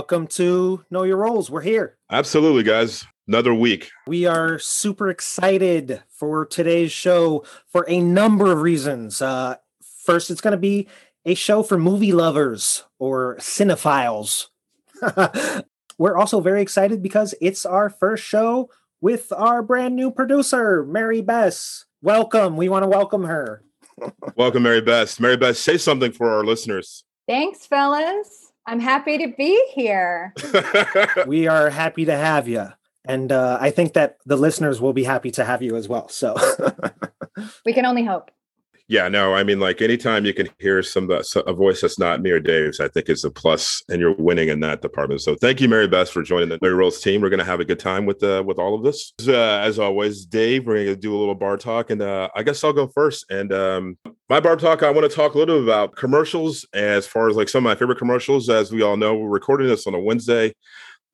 All right. Welcome to Know Your Roles. We're here. Absolutely, guys. Another week. We are super excited for today's show for a number of reasons. Uh, first, it's going to be a show for movie lovers or cinephiles. We're also very excited because it's our first show with our brand new producer, Mary Bess. Welcome. We want to welcome her. Welcome, Mary Bess. Mary Bess, say something for our listeners. Thanks, fellas. I'm happy to be here. we are happy to have you. And uh, I think that the listeners will be happy to have you as well. So we can only hope. Yeah, no, I mean, like anytime you can hear some a voice that's not me or Dave's, I think is a plus, and you're winning in that department. So thank you, Mary Beth, for joining the Mary Rolls team. We're going to have a good time with uh, with all of this. Uh, as always, Dave, we're to do a little bar talk, and uh, I guess I'll go first. And um, my bar talk, I want to talk a little bit about commercials, as far as like some of my favorite commercials. As we all know, we're recording this on a Wednesday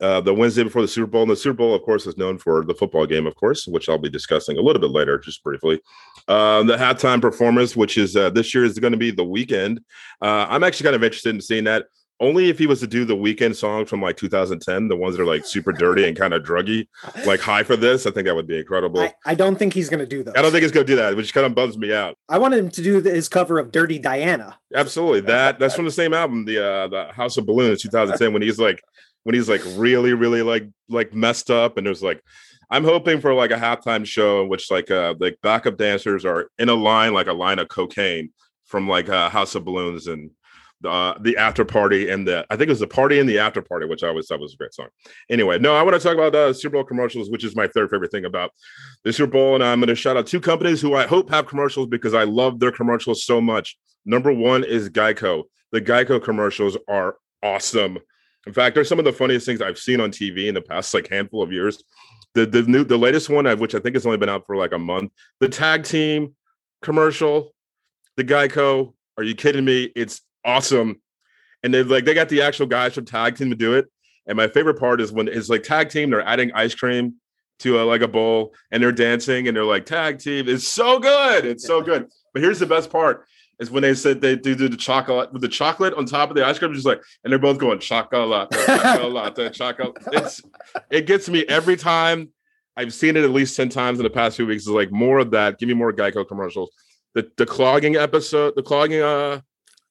uh, the Wednesday before the Super Bowl. And the Super Bowl, of course, is known for the football game, of course, which I'll be discussing a little bit later, just briefly. Uh, the halftime performance, which is uh, this year is going to be the Weeknd. Uh, I'm actually kind of interested in seeing that. Only if he was to do the Weeknd songs from like 2010, the ones that are like super dirty and kind of druggy, like high for this. I think that would be incredible. I, I don't think he's going to do that. I don't think he's going to do that, which kind of bums me out. I wanted him to do his cover of "Dirty Diana." Absolutely, that that's from the same album, the uh, the House of Balloons, 2010, when he's like when he's like really, really like like messed up, and there's like I'm hoping for like a halftime show in which like uh like backup dancers are in a line like a line of cocaine from like uh, House of Balloons and the uh, the after party and the I think it was the party and the after party, which I always thought was a great song. Anyway, no, I want to talk about uh, Super Bowl commercials, which is my third favorite thing about the Super Bowl, and I'm going to shout out two companies who I hope have commercials because I love their commercials so much. Number one is Geico. The Geico commercials are awesome. In fact, they're some of the funniest things I've seen on TV in the past like handful of years. The the new the latest one, of which I think has only been out for like a month, the tag team commercial, the Geico. Are you kidding me? It's awesome. And they like they got the actual guys from tag team to do it. And my favorite part is when it's like tag team, they're adding ice cream to a, like a bowl and they're dancing and they're like tag team. It's so good. It's so good. But here's the best part is when they said they do, do the chocolate with the chocolate on top of the ice cream, just like, and they're both going chocolate, chocolate, chocolate. It's it gets me every time. I've seen it at least ten times in the past few weeks. It's like more of that. Give me more Geico commercials. The the clogging episode, the clogging uh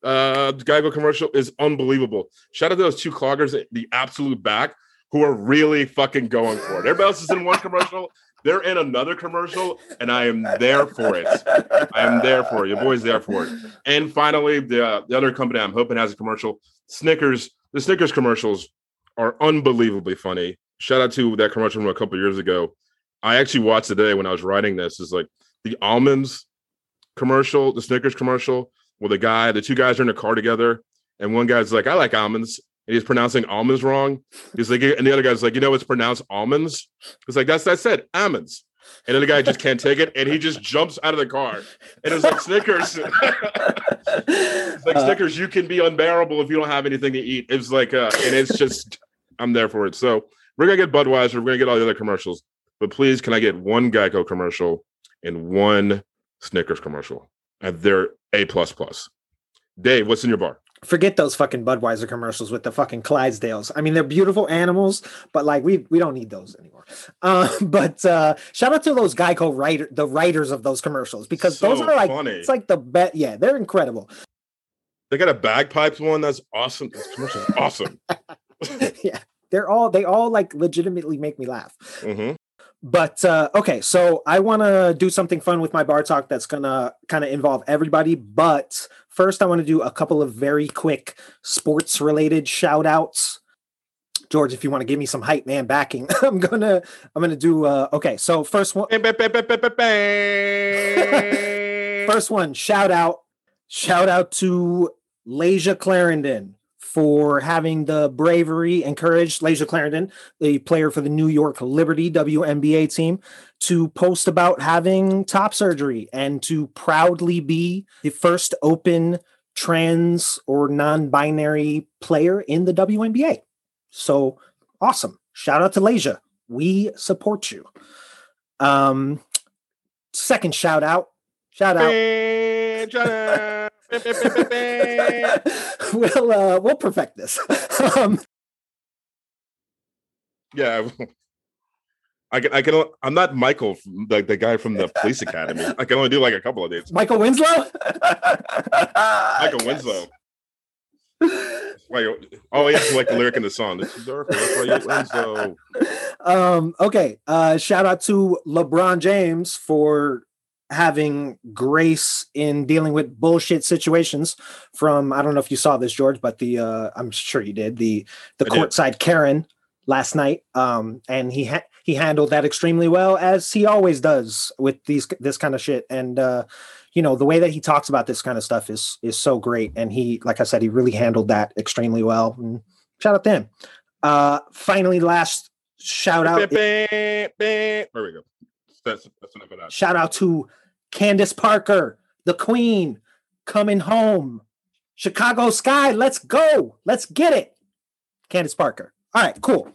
uh Geico commercial is unbelievable. Shout out to those two cloggers, the absolute back, who are really fucking going for it. Everybody else is in one commercial. They're in another commercial, and I am there for it. I am there for it. Your boy's there for it. And finally, the uh, the other company I'm hoping has a commercial, Snickers. The Snickers commercials are unbelievably funny. Shout out to that commercial from a couple years ago. I actually watched today when I was writing this. Is like the almonds commercial, the Snickers commercial, where the guy, the two guys are in a car together, and one guy's like, "I like almonds," and he's pronouncing almonds wrong. He's like, and the other guy's like, you know, it's pronounced almonds. It's like that's that's it, almonds. And then the guy just can't take it, and he just jumps out of the car. And it's like Snickers. it's like uh, Snickers, you can be unbearable if you don't have anything to eat. It's like, uh, and it's just, I'm there for it. So we're gonna get Budweiser, we're gonna get all the other commercials, but please, can I get one Geico commercial and one Snickers commercial? And they're a plus plus. Dave, what's in your bar? Forget those fucking Budweiser commercials with the fucking Clydesdales. I mean, they're beautiful animals, but like we we don't need those anymore. Uh, but uh, shout out to those Geico writer, the writers of those commercials, because so those are like funny. it's like the bet. Yeah, they're incredible. They got a bagpipes one that's awesome. This commercial is awesome. yeah, they're all they all like legitimately make me laugh. Mm-hmm. But uh, okay, so I want to do something fun with my bar talk that's gonna kind of involve everybody. But first, I want to do a couple of very quick sports related shout outs. George, if you want to give me some hype man backing, I'm gonna I'm gonna do uh, okay. So first one, first one, shout out, shout out to Layshia Clarendon for having the bravery and courage, Layshia Clarendon, the player for the New York Liberty WNBA team, to post about having top surgery and to proudly be the first open trans or non-binary player in the WNBA. So awesome. Shout out to Layshia. We support you. Um second shout out. Shout out. we'll uh, we'll perfect this. um, yeah. I can, I can, I'm not Michael, like the guy from the police academy. I can only do like a couple of days. Michael Winslow. Michael Winslow. Like, oh, yeah, like the lyric in the song. This is dark. Why Winslow. Um, okay. Uh, shout out to LeBron James for having grace in dealing with bullshit situations from I don't know if you saw this George but the uh I'm sure you did the the courtside Karen last night um and he ha- he handled that extremely well as he always does with these this kind of shit. And uh you know the way that he talks about this kind of stuff is is so great. And he like i said he really handled that extremely well. And shout out to him. Uh finally last shout out there we go. That's, that's enough of that. Shout out to candace parker the queen coming home chicago sky let's go let's get it candace parker all right cool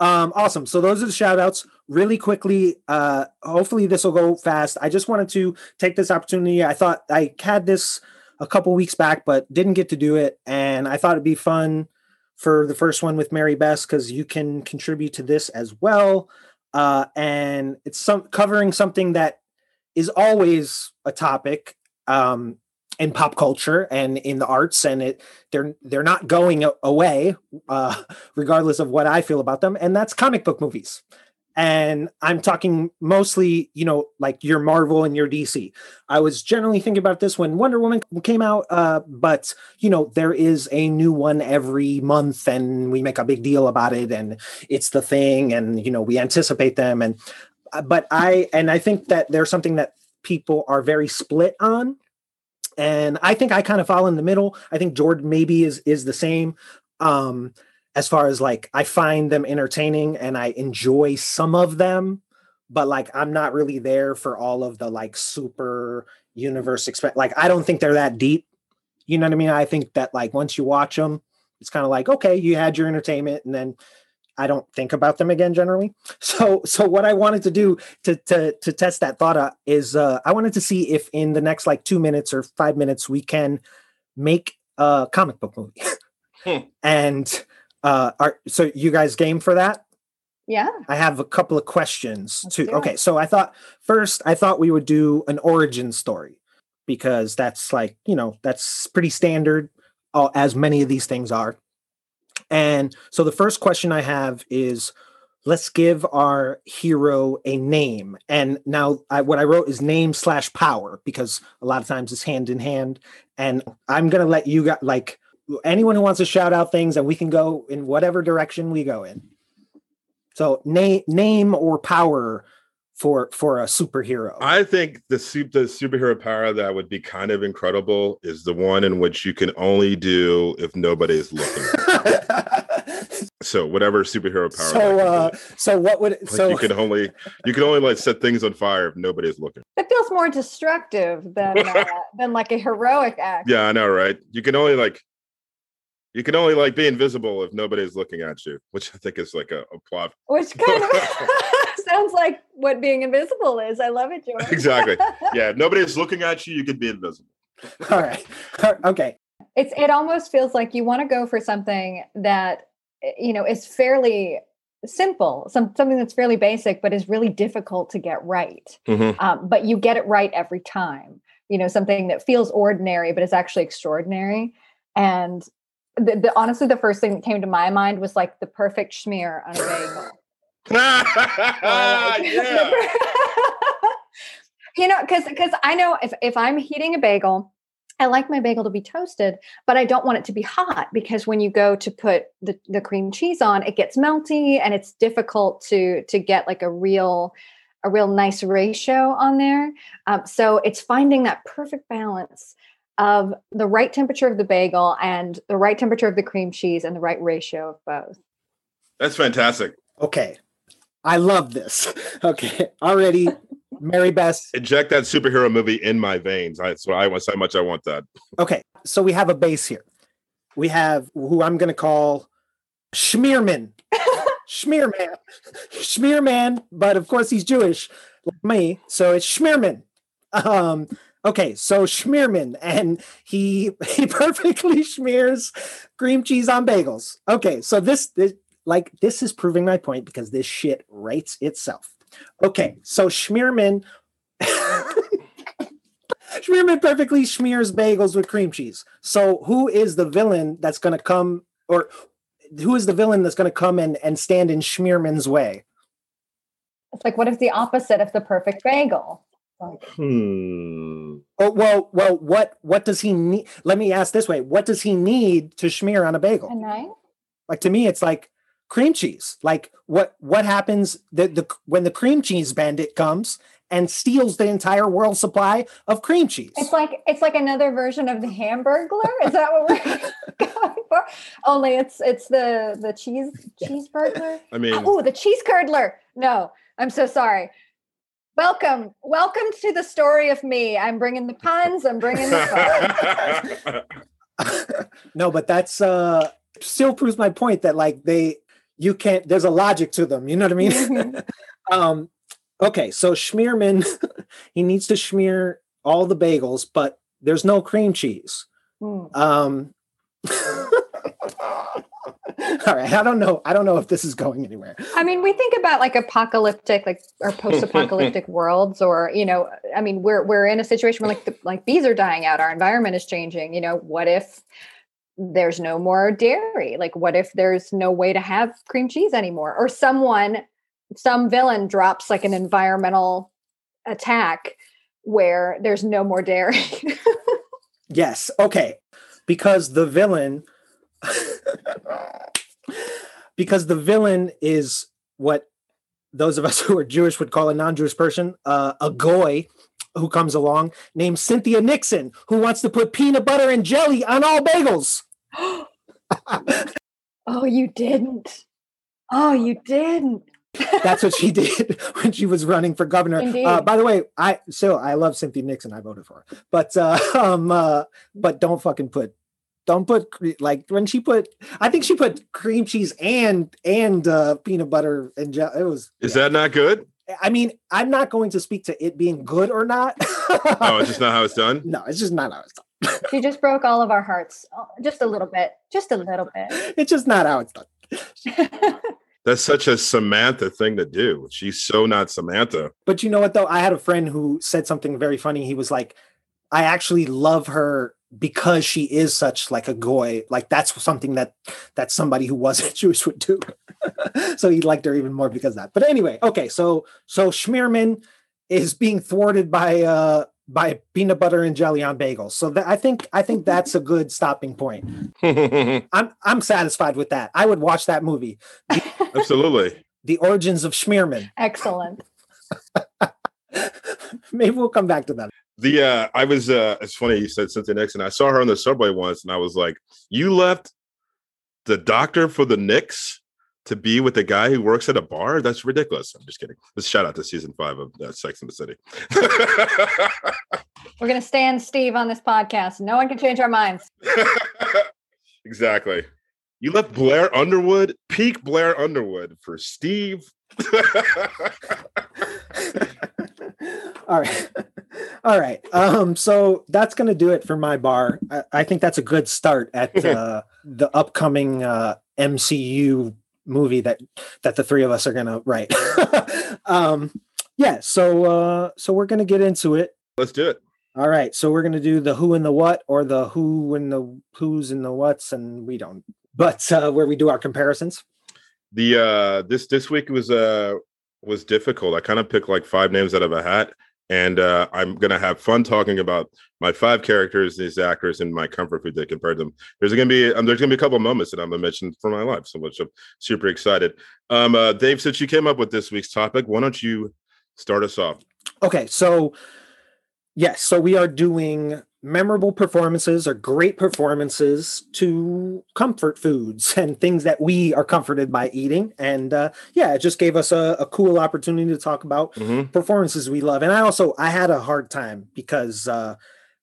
um, awesome. So those are the shout outs. Really quickly, uh, hopefully this will go fast. I just wanted to take this opportunity. I thought I had this a couple weeks back, but didn't get to do it. And I thought it'd be fun for the first one with Mary Bess because you can contribute to this as well. Uh, and it's some covering something that is always a topic um, in pop culture and in the arts and it they're they're not going away uh, regardless of what i feel about them and that's comic book movies. And i'm talking mostly you know like your marvel and your dc i was generally thinking about this when wonder woman came out uh, but you know there is a new one every month and we make a big deal about it and it's the thing and you know we anticipate them and but i and i think that there's something that people are very split on and I think I kind of fall in the middle. I think Jordan maybe is is the same. Um, as far as like I find them entertaining and I enjoy some of them, but like I'm not really there for all of the like super universe expect like I don't think they're that deep. You know what I mean? I think that like once you watch them, it's kind of like okay, you had your entertainment and then I don't think about them again generally. So so what I wanted to do to to to test that thought out is uh, I wanted to see if in the next like two minutes or five minutes we can make a comic book movie. hmm. And uh, are so you guys game for that? Yeah. I have a couple of questions Let's too. Okay, so I thought first I thought we would do an origin story because that's like you know that's pretty standard, uh, as many of these things are. And so the first question I have is let's give our hero a name. And now I, what I wrote is name slash power because a lot of times it's hand in hand. And I'm going to let you got like anyone who wants to shout out things and we can go in whatever direction we go in. So name, name or power for for a superhero. I think the the superhero power that would be kind of incredible is the one in which you can only do if nobody is looking. so whatever superhero power. So uh, so what would like so you can only you can only like set things on fire if nobody's looking. That feels more destructive than uh, than like a heroic act. Yeah, I know, right? You can only like you can only like be invisible if nobody's looking at you, which I think is like a, a plot. Which kind of sounds like what being invisible is. I love it, George. exactly. Yeah, if nobody's looking at you, you can be invisible. All right. Okay. It's it almost feels like you want to go for something that you know is fairly simple, some something that's fairly basic, but is really difficult to get right. Mm-hmm. Um, but you get it right every time. You know, something that feels ordinary but is actually extraordinary. And the, the, honestly, the first thing that came to my mind was like the perfect schmear on a bagel. yeah. you know, because because I know if if I'm heating a bagel, I like my bagel to be toasted, but I don't want it to be hot because when you go to put the, the cream cheese on, it gets melty and it's difficult to to get like a real a real nice ratio on there. Um, so it's finding that perfect balance of the right temperature of the bagel and the right temperature of the cream cheese and the right ratio of both. That's fantastic. Okay. I love this. Okay. Already Mary Bess. Inject that superhero movie in my veins. That's what I want so much I want that. Okay. So we have a base here. We have who I'm gonna call Schmearman. Schmearman. Schmearman, but of course he's Jewish like me. So it's Schmearman. Um Okay, so Schmierman, and he he perfectly smears cream cheese on bagels. Okay, so this, this like this is proving my point because this shit writes itself. Okay, so Schmierman Schmierman perfectly smears bagels with cream cheese. So who is the villain that's going to come, or who is the villain that's going to come and and stand in Schmierman's way? It's like, what if the opposite of the perfect bagel? Like, Hmm. Oh well, well, what what does he need? Let me ask this way: What does he need to smear on a bagel? a knife? Like to me, it's like cream cheese. Like what what happens that the when the cream cheese bandit comes and steals the entire world supply of cream cheese? It's like it's like another version of the Hamburglar. Is that what we're going for? Only it's it's the the cheese cheeseburglar. I mean, Oh, the cheese curdler. No, I'm so sorry. Welcome, welcome to the story of me. I'm bringing the puns. I'm bringing the puns. no, but that's uh still proves my point that like they you can't there's a logic to them. You know what I mean? Mhm. um okay, so Schmierman he needs to smear all the bagels, but there's no cream cheese. Hmm. Um all right, I don't know. I don't know if this is going anywhere. I mean, we think about like apocalyptic, like or post-apocalyptic worlds, or you know, I mean, we're we're in a situation where like the, like bees are dying out, our environment is changing. You know, what if there's no more dairy? Like, what if there's no way to have cream cheese anymore? Or someone, some villain drops like an environmental attack where there's no more dairy. Yes. Okay. Because the villain because the villain is what those of us who are Jewish would call a non-Jewish person, uh, a goy who comes along named Cynthia Nixon, who wants to put peanut butter and jelly on all bagels. oh, you didn't. Oh, you didn't. That's what she did when she was running for governor. Uh, by the way, I so I love Cynthia Nixon. I voted for her, but uh, um, uh, but don't fucking put, don't put like when she put. I think she put cream cheese and and uh, peanut butter and jelly. It was. is that not good? I mean, I'm not going to speak to it being good or not. Oh, it's just not how it's done. no, it's just not how it's done. She just broke all of our hearts. Oh, just a little bit. Just a little bit. It's just not how it's done. That's such a Samantha thing to do. She's so not Samantha. But you know what though? I had a friend who said something very funny. He was like, I actually love her because she is such like a goy. Like that's something that that somebody who wasn't Jewish would do. so he liked her even more because of that. But anyway, okay, so so Schmierman is being thwarted by uh by peanut butter and jelly on bagels. So that, I think I think that's a good stopping point. I'm I'm satisfied with that. I would watch that movie, Absolutely. The Origins of Schmierman. Excellent. Maybe we'll come back to that. The uh I was uh it's funny you said Cynthia Nixon. I saw her on the subway once and I was like, you left the doctor for the Knicks to be with the guy who works at a bar? That's ridiculous. I'm just kidding. Let's shout out to season five of uh, Sex and the City. We're going to stand Steve on this podcast. No one can change our minds. exactly. You left Blair Underwood, peak Blair Underwood for Steve. All right. All right. Um, so that's going to do it for my bar. I, I think that's a good start at uh, the upcoming uh, MCU movie that that the three of us are going to write. um, yeah. So uh, so we're going to get into it. Let's do it. All right. So we're going to do the who and the what, or the who and the who's and the what's, and we don't. But uh, where we do our comparisons. The uh this this week was uh was difficult. I kind of picked like five names out of a hat. And uh, I'm gonna have fun talking about my five characters, these actors, and my comfort food that compared them. There's gonna be um, there's gonna be a couple of moments that I'm gonna mention from my life, so much I'm super excited. Um, uh, Dave, since you came up with this week's topic, why don't you start us off? Okay, so yes, so we are doing memorable performances or great performances to comfort foods and things that we are comforted by eating. And uh, yeah, it just gave us a, a cool opportunity to talk about Mhm. performances we love. And I also I had a hard time because uh,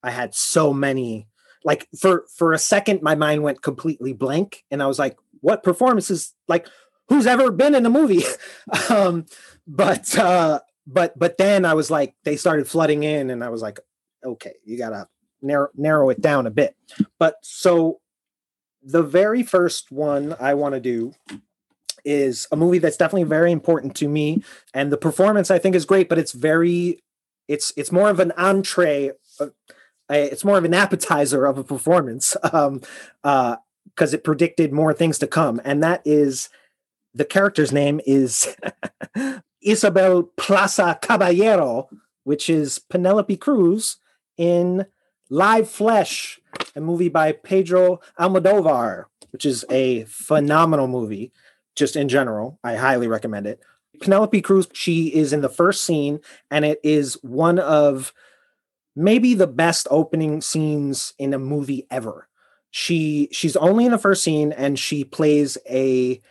I had so many. Like for for a second, my mind went completely blank, and I was like, "What performances? Like, who's ever been in a movie?" um, but uh, but but then I was like, they started flooding in, and I was like, okay, you gotta narrow narrow it down a bit. But so the very first one I want to do is a movie that's definitely very important to me, and the performance I think is great, but it's very it's it's more of an entree. Uh, it's more of an appetizer of a performance um, uh, because it predicted more things to come, and that is the character's name is Isabel Plaza Caballero, which is Penelope Cruz in Live Flesh, a movie by Pedro Almodovar, which is a phenomenal movie, just in general. I highly recommend it. Penelope Cruz, she is in the first scene, and it is one of maybe the best opening scenes in a movie ever. She she's only in the first scene and she plays a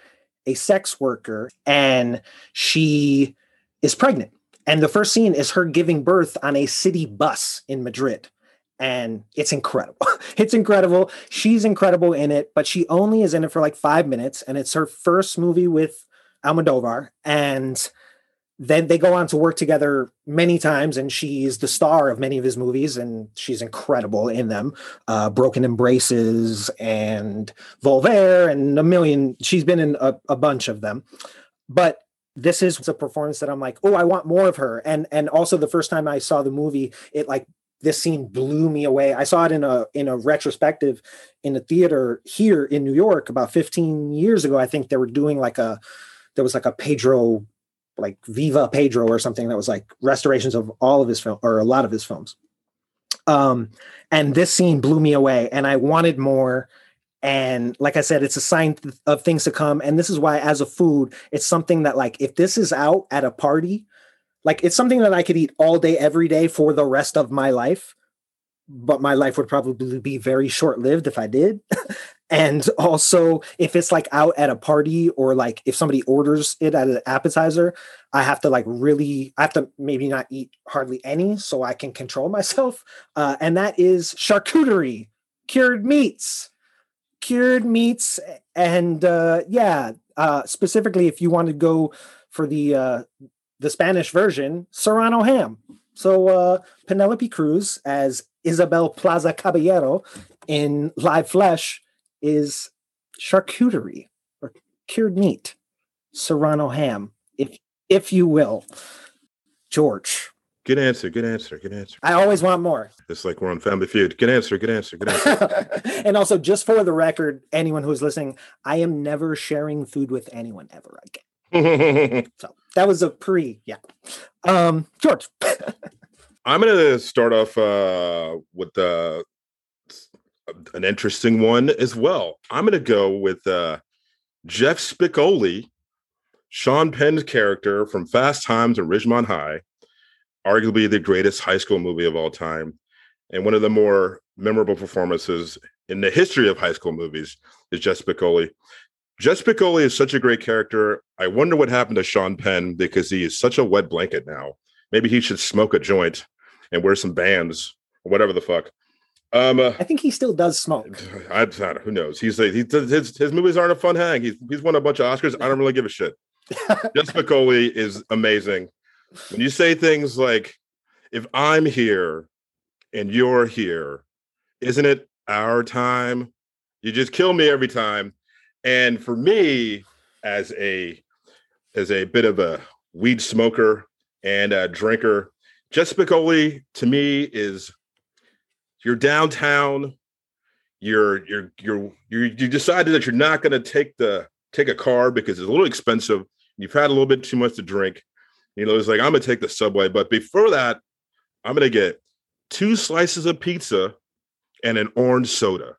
a sex worker and she is pregnant. And the first scene is her giving birth on a city bus in Madrid. And it's incredible. it's incredible. She's incredible in it, but she only is in it for like five minutes. And it's her first movie with Almodovar. And then they go on to work together many times and she's the star of many of his movies and she's incredible in them uh, broken embraces and Volver and a million she's been in a, a bunch of them but this is a performance that i'm like oh i want more of her and and also the first time i saw the movie it like this scene blew me away i saw it in a in a retrospective in a theater here in new york about 15 years ago i think they were doing like a there was like a pedro like Viva Pedro or something that was like restorations of all of his film or a lot of his films. Um, and this scene blew me away, and I wanted more. And like I said, it's a sign of things to come. And this is why, as a food, it's something that like if this is out at a party, like it's something that I could eat all day, every day for the rest of my life. But my life would probably be very short lived if I did. and also if it's like out at a party or like if somebody orders it at an appetizer i have to like really i have to maybe not eat hardly any so i can control myself uh, and that is charcuterie cured meats cured meats and uh, yeah uh, specifically if you want to go for the uh, the spanish version serrano ham so uh, penelope cruz as isabel plaza caballero in live flesh is charcuterie or cured meat, serrano ham, if if you will. George. Good answer. Good answer. Good answer. I always want more. It's like we're on Family Feud. Good answer. Good answer. Good answer. and also, just for the record, anyone who's listening, I am never sharing food with anyone ever again. so that was a pre. Yeah. Um, George. I'm gonna start off uh, with the an interesting one as well. I'm to go with uh, Jeff Spicoli, Sean Penn's character from Fast Times at Ridgemont High, arguably the greatest high school movie of all time, and one of the more memorable performances in the history of high school movies is Jeff Spicoli. Jeff Spicoli is such a great character. I wonder what happened to Sean Penn because he is such a wet blanket now. Maybe he should smoke a joint and wear some bands or whatever the fuck. Um, uh, I think he still does smoke. I, I don't, who knows? He's he, his his movies aren't a fun hang. He's he's won a bunch of Oscars. I don't really give a shit. Jeff Spicoli is amazing. When you say things like, "If I'm here and you're here, isn't it our time?" You just kill me every time. And for me, as a as a bit of a weed smoker and a drinker, Jess McCauley to me is you're downtown you're you're you're, you're you decided that you're not going to take the take a car because it's a little expensive you've had a little bit too much to drink you know it's like i'm going to take the subway. But before that i'm going to get two slices of pizza and an orange soda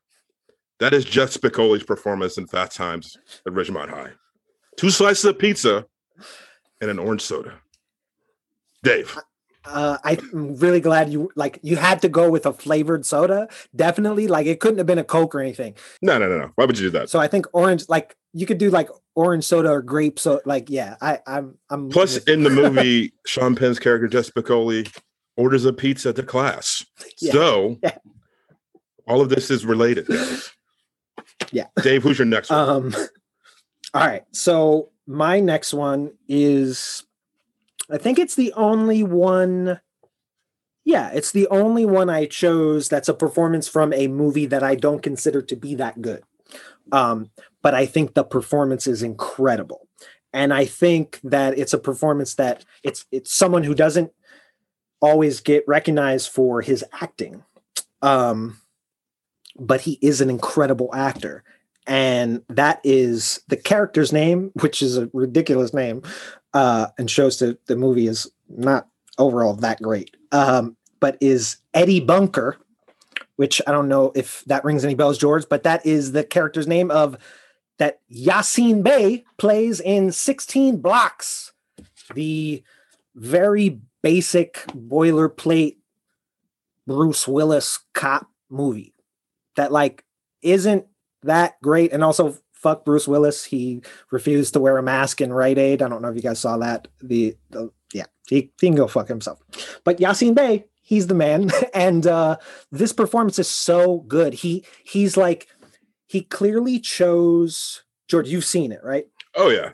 that is jeff spicoli's performance in fast times at ridgemont high two slices of pizza and an orange soda dave uh, I'm really glad you like you had to go with a flavored soda. Definitely, like it couldn't have been a Coke or anything. No, no, no, no. Why would you do that? So I think orange, like you could do like orange soda or grape. So like, yeah, I, I'm, I'm. Plus, in the movie, Sean Penn's character Jeff Spicoli orders a pizza to class. Yeah. So yeah. all of this is related. Guys. Yeah, Dave, who's your next one? Um, all right, so my next one is I think it's the only one Yeah, it's the only one I chose that's a performance from a movie that I don't consider to be that good. Um, but I think the performance is incredible. And I think that it's a performance that it's it's someone who doesn't always get recognized for his acting. Um, but he is an incredible actor. And that is the character's name, which is a ridiculous name, uh, and shows that the movie is not overall that great. Um, but is Eddie Bunker, which I don't know if that rings any bells, George, but that is the character's name of that Yasiin Bey plays in 16 Blocks, the very basic boilerplate Bruce Willis cop movie that like isn't that great and also fuck Bruce Willis. He refused to wear a mask in Rite Aid. I don't know if you guys saw that. The, the yeah, he, he can go fuck himself. But Yasiin Bey, he's the man. And uh, this performance is so good. He he's like he clearly chose George. You've seen it, right? Oh yeah,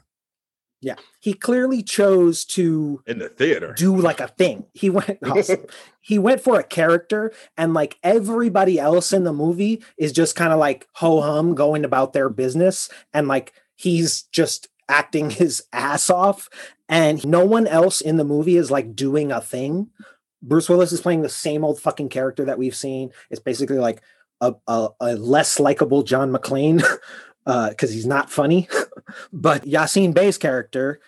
yeah. He clearly chose to in the theater do like a thing. He went awesome. he went for a character, and like everybody else in the movie is just kind of like ho hum going about their business, and like he's just acting his ass off, and no one else in the movie is like doing a thing. Bruce Willis is playing the same old fucking character that we've seen. It's basically like a, a, a less likable John McClane because uh, he's not funny. but Yasiin Bey's character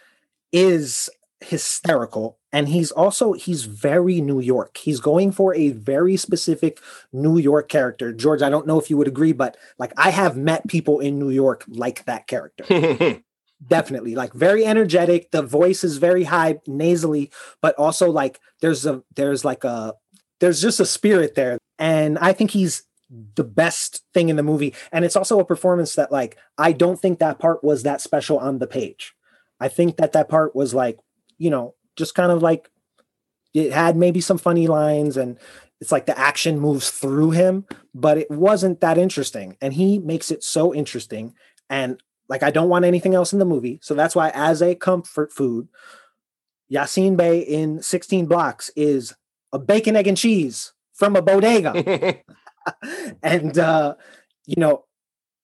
is hysterical and he's also he's very new york he's going for a very specific new york character george i don't know if you would agree but like i have met people in new york like that character definitely like very energetic the voice is very high nasally but also like there's a there's like a there's just a spirit there and i think he's the best thing in the movie. And it's also a performance that like i don't think that part was that special on the page. I think that that part was like you know just kind of like it had maybe some funny lines and it's like the action moves through him but it wasn't that interesting. And he makes it so interesting. And like i don't want anything else in the movie. So that's why as a comfort food Yasiin Bey in 16 blocks is a bacon egg and cheese from a bodega and uh, you know,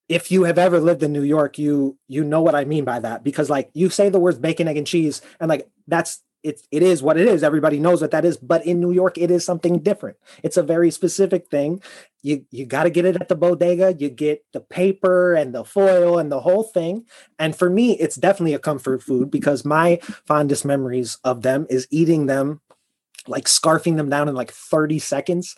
if you have ever lived in New York, you you know what I mean by that because like you say the words bacon, egg, and cheese, and like that's it, it is what it is. Everybody knows what that is, but in New York, it is something different. It's a very specific thing. You you got to get it at the bodega. You get the paper and the foil and the whole thing. And for me, it's definitely a comfort food because my fondest memories of them is eating them, like scarfing them down in like 30 seconds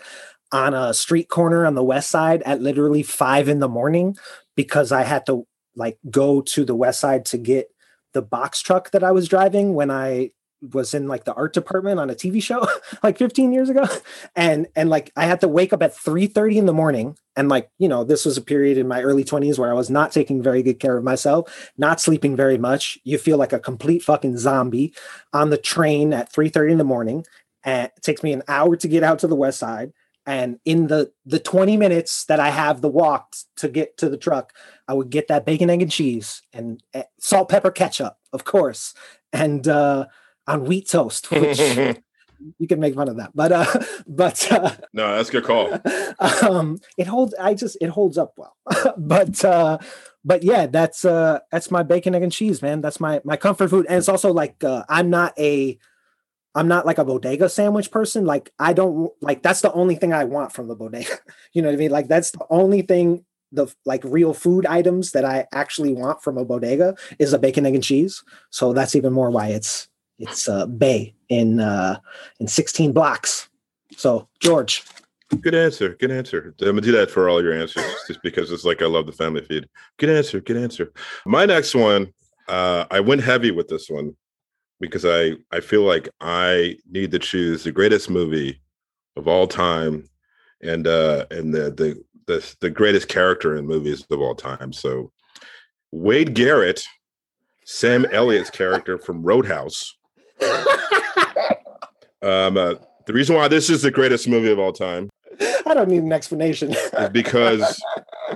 on a street corner on the west side at literally five in the morning because I had to like go to the west side to get the box truck that I was driving when I was in like the art department on a TV show like 15 years ago. And and like I had to wake up at 3:30 in the morning and like you know this was a period in my early 20s where I was not taking very good care of myself not sleeping very much. You feel like a complete fucking zombie on the train at 3:30 in the morning. And it takes me an hour to get out to the west side and in the the 20 minutes that i have the walk to get to the truck i would get that bacon egg and cheese and uh, salt pepper ketchup of course and uh on wheat toast which you can make fun of that but uh but uh no that's good call. um it holds i just it holds up well. But uh but yeah that's uh that's my bacon egg and cheese man. That's my my comfort food. And it's also like uh i'm not a I'm not like a bodega sandwich person. Like I don't like that's the only thing I want from the bodega. you know what I mean? Like that's the only thing the like real food items that I actually want from a bodega is a bacon, egg, and cheese. So that's even more why it's it's uh Bey in uh in 16 blocks. So George. Good answer. Good answer. I'm gonna do that for all your answers just because it's like I love the Family Feud. Good answer. Good answer. My next one, uh, I went heavy with this one because I I feel like I need to choose the greatest movie of all time and uh and the the the, the greatest character in movies of all time. So Wade Garrett, Sam Elliott's character from Roadhouse. um uh, the reason why this is the greatest movie of all time I don't need an explanation. because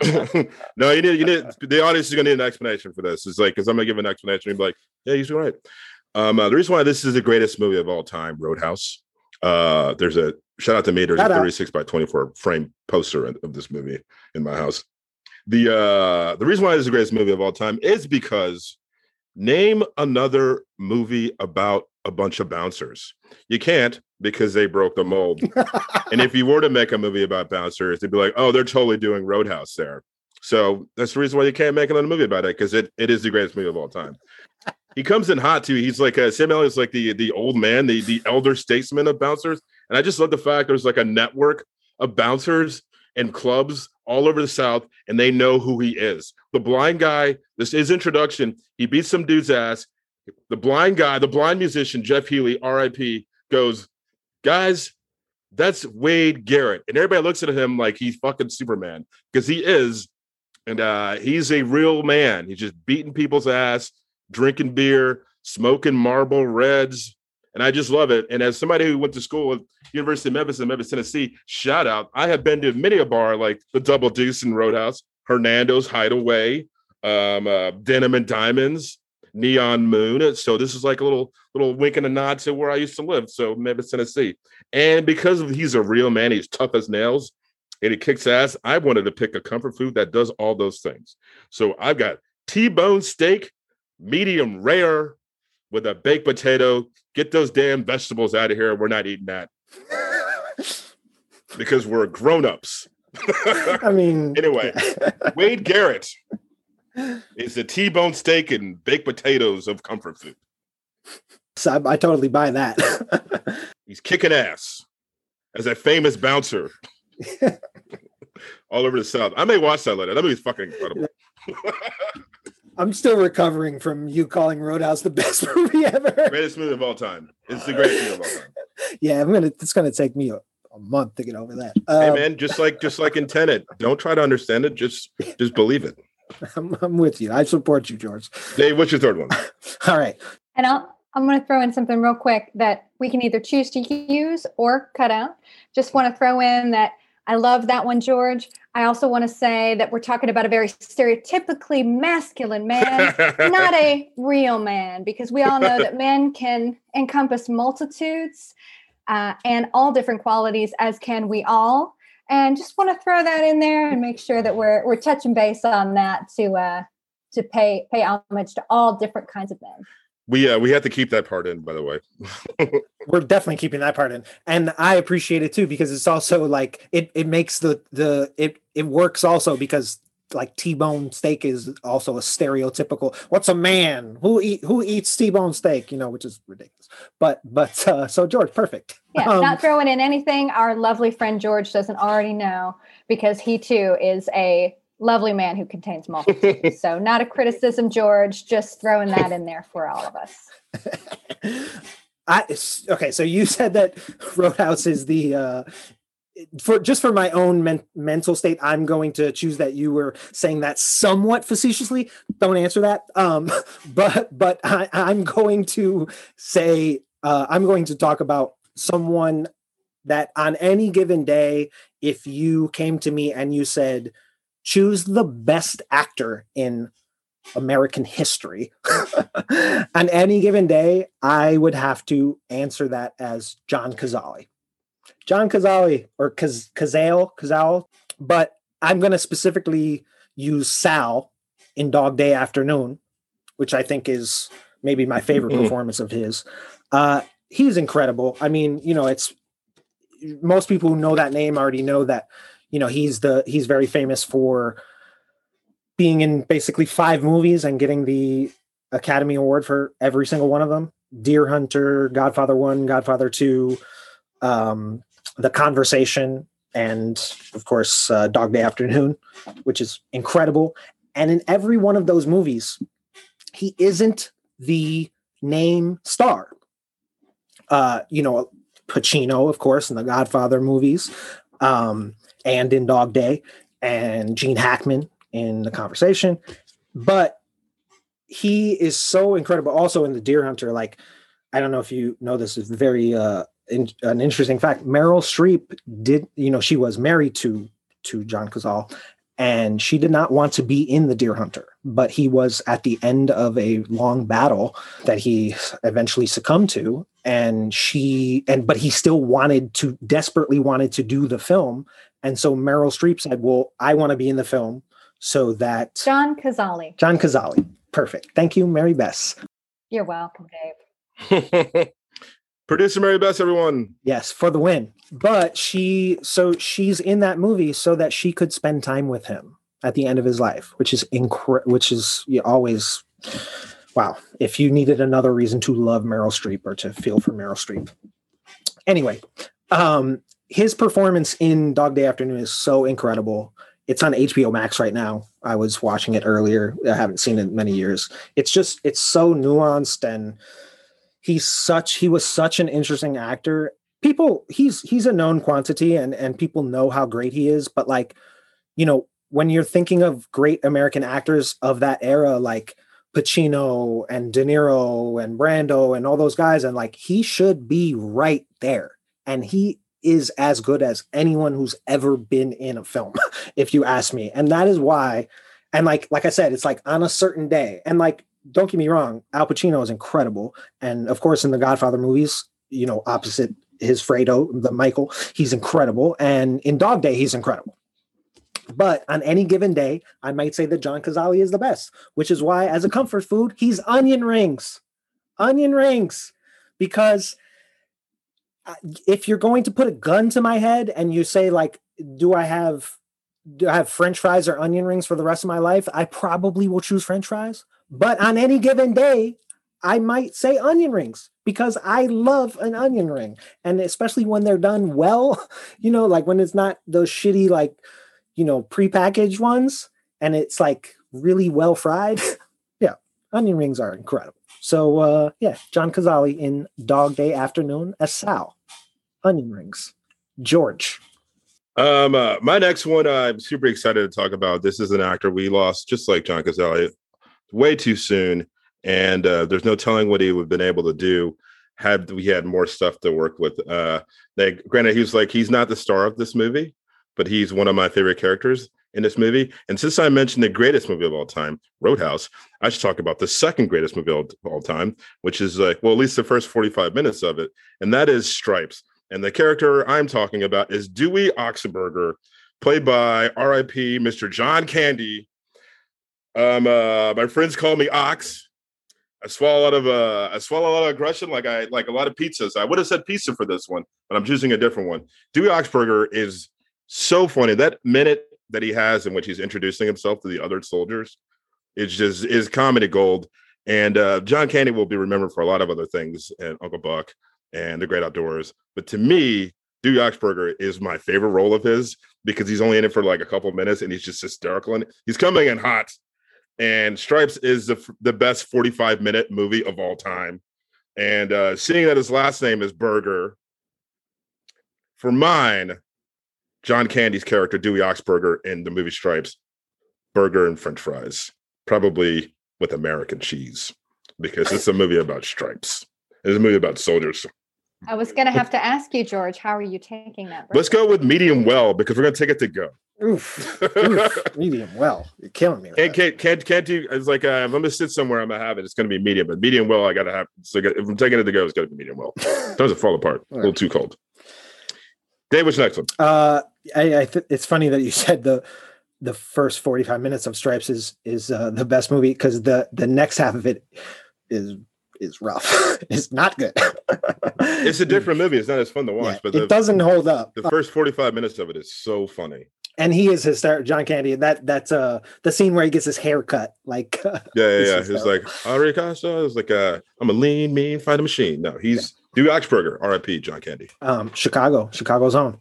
no, you need you need the audience is gonna need an explanation for this. It's like because I'm gonna give an explanation and be like, yeah, he's right. Um, uh, the reason why this is the greatest movie of all time, Roadhouse. Uh, there's a shout out to me. There's Shout a out. 36 by 24 frame poster of of this movie in my house. The uh, the reason why this is the greatest movie of all time is because name another movie about a bunch of bouncers. You can't because they broke the mold. and if you were to make a movie about bouncers, they'd be like, oh, they're totally doing Roadhouse there. So that's the reason why you can't make another movie about it because it, it is the greatest movie of all time. He comes in hot too. He's like a Sam Elliott is like the the old man, the the elder statesman of bouncers. And I just love the fact there's like a network of bouncers and clubs all over the South, and they know who he is. The blind guy, this is introduction. He beats some dude's ass. The blind guy, the blind musician, Jeff Healey, RIP, goes, guys, that's Wade Garrett. And everybody looks at him like he's fucking Superman because he is. And uh, he's a real man. He's just beating people's ass, drinking beer, smoking Marlboro Reds. And I just love it. And as somebody who went to school at University of Memphis in Memphis, Tennessee, shout out. I have been to many a bar like the Double Deuce and Roadhouse, Hernando's Hideaway, um, uh, Denim and Diamonds, Neon Moon. So this is like a little little wink and a nod to where I used to live. So Memphis, Tennessee. And because he's a real man, he's tough as nails and he kicks ass. I wanted to pick a comfort food that does all those things. So I've got T-bone steak, medium rare, with a baked potato. Get those damn vegetables out of here. We're not eating that because we're grown-ups. I mean, Anyway. Wade Garrett is the T-bone steak and baked potatoes of comfort food. so I, I totally buy that. He's kicking ass as a famous bouncer all over the South. I may watch that later. That movie's fucking incredible. I'm still recovering from you calling Roadhouse the best movie ever. greatest movie of all time. It's the greatest movie of all time. Yeah, I'm gonna. It's gonna take me a, a month to get over that. Hey Um, man, just like just like in Tenet, don't try to understand it. Just just believe it. I'm, I'm with you. I support you, George. Dave, what's your third one? All right. And I'll, I'm going to throw in something real quick that we can either choose to use or cut out. Just want to throw in that I love that one, George. I also want to say that we're talking about a very stereotypically masculine man, not a real man, because we all know that men can encompass multitudes uh, and all different qualities, as can we all. And just want to throw that in there and make sure that we're we're touching base on that to uh, to pay pay homage to all different kinds of men. We uh we have to keep that part in, by the way. We're definitely keeping that part in, and I appreciate it too because it's also like it. It makes the the it it works also because like T-bone steak is also a stereotypical. What's a man who eat who eats T-bone steak? You know, which is ridiculous. But but uh, so George, perfect. Yeah, Um, not throwing in anything our lovely friend George doesn't already know because he too is a lovely man who contains multitudes. so not a criticism, George, just throwing that in there for all of us. I okay. So you said that Roadhouse is the uh, for just for my own men- mental state. I'm going to choose that you were saying that somewhat facetiously. Don't answer that. Um, but but I, I'm going to say uh, I'm going to talk about someone that on any given day, if you came to me and you said, choose the best actor in American history. On any given day, I would have to answer that as John Cazale. John Cazale or Cazale, Cazale, but I'm going to specifically use Sal in Dog Day Afternoon, which I think is maybe my favorite Mhm. performance of his. Uh, he's incredible. I mean, you know, it's most people who know that name already know that, you know, he's the he's very famous for being in basically five movies and getting the Academy Award for every single one of them. Deer Hunter, Godfather One, Godfather Two, um, The Conversation, and of course uh, Dog Day Afternoon, which is incredible. And in every one of those movies, he isn't the name star. Uh, you know, Pacino, of course, in the Godfather movies, um, and in Dog Day, and Gene Hackman in the conversation. But he is so incredible. Also in the Deer Hunter, like I don't know if you know this is very uh, in, an interesting fact. Meryl Streep did, you know, she was married to to John Cazale, and she did not want to be in the Deer Hunter, but he was at the end of a long battle that he eventually succumbed to, and she and but he still wanted to desperately wanted to do the film and so meryl streep said well i want to be in the film so that John Cazale. john cazale perfect thank you mary bess You're welcome, Dave. Producer Mary Bess, everyone. yes for the win but she so she's in that movie so that she could spend time with him at the end of his life which is incre- which is always wow. If you needed another reason to love meryl streep or to feel for meryl streep. Anyway um his performance in dog day afternoon is so incredible. It's on hbo max right now. I was watching it earlier. I haven't seen it in many years. It's just it's so nuanced and he's such he was such an interesting actor. People he's he's a known quantity and and people know how great he is but like you know when you're thinking of great american actors of that era like Pacino and De Niro and Brando and all those guys and like he should be right there. And he is as good as anyone who's ever been in a film if you ask me. And that is why and like like I said it's like on a certain day. And like don't get me wrong Al Pacino is incredible. And of course in the Godfather movies you know opposite his Fredo the Michael he's incredible. And in Dog Day he's incredible but on any given day, I might say that John Cazale is the best, which is why, as a comfort food, he's onion rings. Onion rings. Because uh, if you're going to put a gun to my head and you say, like, do I have do I have French fries or onion rings for the rest of my life? I probably will choose French fries. But on any given day, I might say onion rings because I love an onion ring. And especially when they're done well, you know, like when it's not those shitty, like, you know, prepackaged ones and it's like really well fried. yeah, onion rings are incredible. So uh yeah, John Cazale in Dog Day Afternoon as Sal. Onion rings. George. Um, uh, my next one, uh, I'm super excited to talk about. This is an actor we lost, just like John Cazale, way too soon, and uh, there's no telling what he would have been able to do had we had more stuff to work with. Uh, like, granted, he was like he's not the star of this movie, but he's one of my favorite characters in this movie. And since I mentioned the greatest movie of all time, Roadhouse, I should talk about the second greatest movie of all time, which is like, well, at least the first 45 minutes of it, and that is Stripes. And the character I'm talking about is Dewey Oxenberger, played by RIP Mr. John Candy. Um, uh, my friends call me Ox. I swallow a lot of uh, I swallow a lot of aggression, like I like a lot of pizzas. I would have said pizza for this one, but I'm choosing a different one. Dewey Oxenberger is so funny. That minute that he has in which he's introducing himself to the other soldiers, it's just is comedy gold. And uh, John Candy will be remembered for a lot of other things, and Uncle Buck and The Great Outdoors. But to me, Dewey Oxenberger is my favorite role of his because he's only in it for like a couple minutes and he's just hysterical and he's coming in hot. And Stripes is the, the best 45 minute movie of all time. And uh, seeing that his last name is Burger, for mine, John Candy's character, Dewey Oxenberger, in the movie Stripes, burger and french fries, probably with American cheese, because it's a movie about stripes. It's a movie about soldiers. I was going to have to ask you, George, how are you taking that? Let's go with medium well because we're going to take it to go. Oof, oof, medium well. You're killing me. with Can't, can't, can't, can't do, it's like, uh, if I'm going to sit somewhere, I'm going to have it. It's going to be medium, but medium well, I got to have, so if I'm taking it to go, it's got to be medium well. Doesn't fall apart. A little too cold. Dave, what's next one? Uh, I, I th- it's funny that you said the the first 45 minutes of Stripes is is uh, the best movie because the the next half of it is is rough. it's not good. It's a different movie. It's not as fun to watch, Yeah, but it doesn't hold up. the first 45 minutes of it is so funny. and he is hysterical. John Candy. That that's uh the scene where he gets his hair cut. Like Yeah, yeah, This yeah. He's like Ari Costa is like uh I'm a lean, mean fighting machine. No, he's Dewey Oxenberger, R.I.P. John Candy. um Chicago, Chicago's own.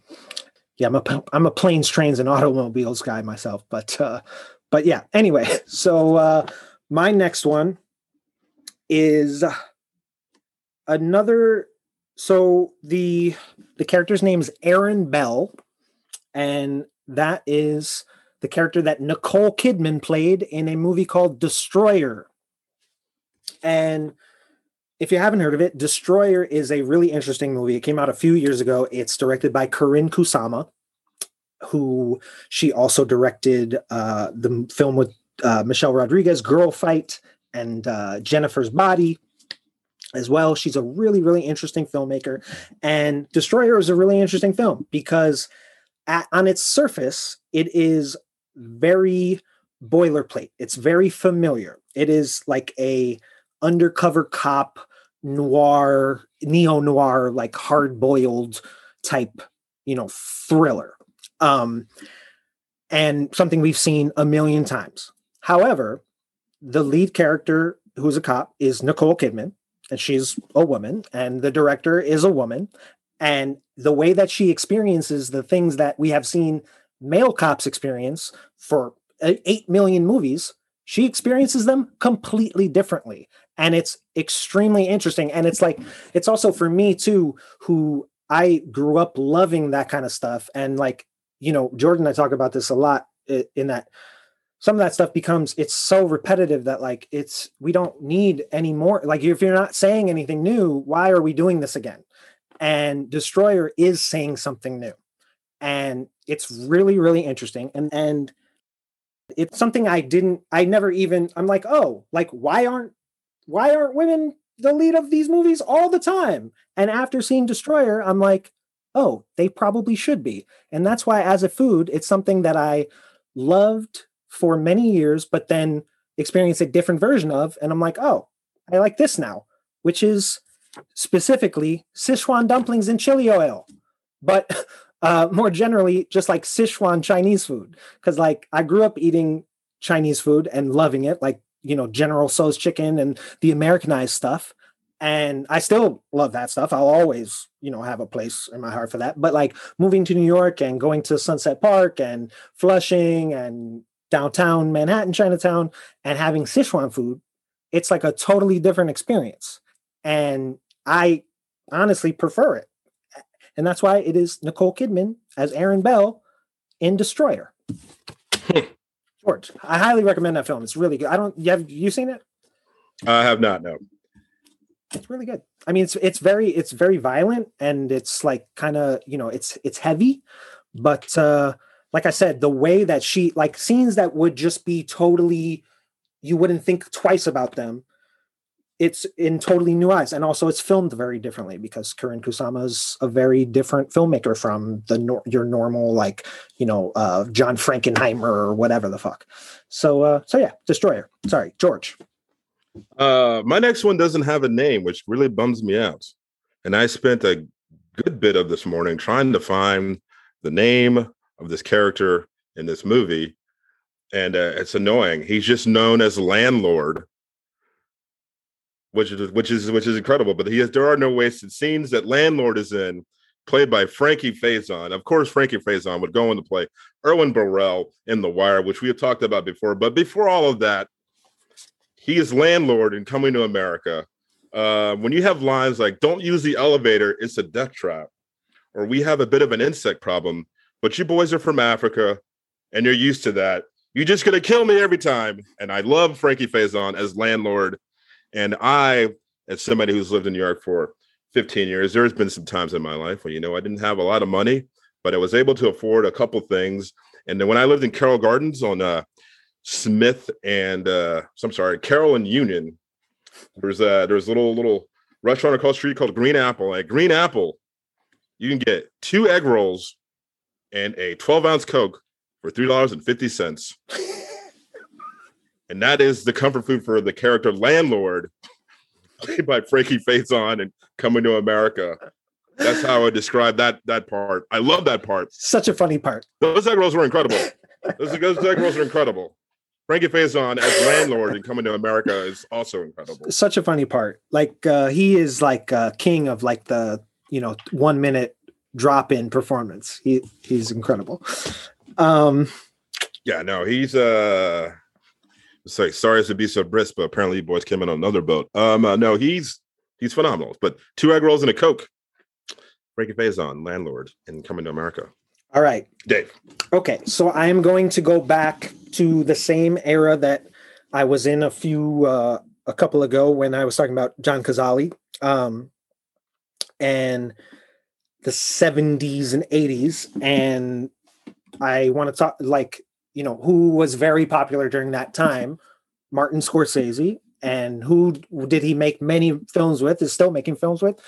Yeah, I'm a I'm a planes, trains, and automobiles guy myself, but uh but yeah. Anyway, so uh my next one is another. So the the character's name is Erin Bell, and that is the character that Nicole Kidman played in a movie called Destroyer. And if you haven't heard of it, Destroyer is a really interesting movie. It came out a few years ago. It's directed by Karyn Kusama, who she also directed uh, the film with uh, Michelle Rodriguez, Girl Fight, and uh, Jennifer's Body. as well. She's a really, really interesting filmmaker. And Destroyer is a really interesting film because at, on its surface, it is very boilerplate. It's very familiar. It is like a undercover cop noir, neo noir, like hard boiled type, you know, thriller. Um, and something we've seen a million times. However, the lead character who's a cop is Nicole Kidman, and she's a woman, and the director is a woman. And the way that she experiences the things that we have seen male cops experience for 8 million movies, she experiences them completely differently. And it's extremely interesting. And it's like, it's also for me too, who I grew up loving that kind of stuff. And like, you know, Jordan, I talk about this a lot in that some of that stuff becomes it's so repetitive that like it's we don't need any more like if you're not saying anything new why are we doing this again and destroyer is saying something new and it's really really interesting and and it's something i didn't i never even i'm like oh like why aren't why aren't women the lead of these movies all the time and after seeing destroyer i'm like oh they probably should be and that's why as a food it's something that i loved for many years but then experienced a different version of and i'm like oh i like this now which is specifically sichuan dumplings and chili oil but uh, more generally just like Sichuan Chinese food. Because like I grew up eating Chinese food and loving it, like you know General Tso's chicken and the Americanized stuff. And I still love that stuff. I'll always, you know, have a place in my heart for that. But like moving to New York and going to Sunset Park and Flushing and downtown Manhattan, Chinatown, and having Sichuan food, it's like a totally different experience. And I honestly prefer it. And that's why it is Nicole Kidman as Erin Bell in Destroyer. George, I highly recommend that film. It's really good. I don't you have you seen it? I have not, no. It's really good. I mean, it's it's very it's very violent and it's like kind of, you know, it's it's heavy, but uh like I said, the way that she like scenes that would just be totally you wouldn't think twice about them it's in totally new eyes and also it's filmed very differently because Karyn Kusama is a very different filmmaker from the your normal like you know uh, John Frankenheimer or whatever the fuck. So uh, so yeah, Destroyer. Sorry, George. Uh, my next one doesn't have a name, which really bums me out. And I spent a good bit of this morning trying to find the name of this character in this movie, and uh, it's annoying. He's just known as Landlord which is which is which is incredible. But he has there are no wasted scenes that landlord is in, played by Frankie Faison. Of course, Frankie Faison would go into play Ervin Burrell in The Wire, which we have talked about before. But before all of that, he is landlord in Coming to America. Uh, when you have lines like "Don't use the elevator; it's a death trap," or "We have a bit of an insect problem," but you boys are from Africa and you're used to that. You're just gonna kill me every time. And I love Frankie Faison as landlord and I, as somebody who's lived in New York for 15 years, there's been some times in my life when, you know, I didn't have a lot of money, but I was able to afford a couple things. And then when I lived in Carroll Gardens on uh, Smith and uh, I'm sorry, Carroll and Union, there's a there's a little little restaurant across the street called Green Apple. At Green Apple, you can get two egg rolls and a 12 ounce Coke for three dollars and fifty cents. And that is the comfort food for the character landlord, played by Frankie Faison and Coming to America. That's how I describe that that part. I love that part. Such a funny part. Those egg rolls were incredible. those, those egg rolls are incredible. Frankie Faison as landlord and Coming to America is also incredible. Such a funny part. Like uh, he is like uh, king of like the you know one minute drop in performance. He he's incredible. Um, yeah, no, he's uh Sorry, sorry to be so brisk, but apparently you boys came in on another boat. Um, uh, no, he's he's phenomenal. But two egg rolls and a coke. Frankie Faison, landlord, and coming to America. All right, Dave. Okay, so I am going to go back to the same era that I was in a few uh, a couple ago when I was talking about John Cazale, um, and the 70s and 80s, and I want to talk like you know, who was very popular during that time, Martin Scorsese and who did he make many films with? Is still making films with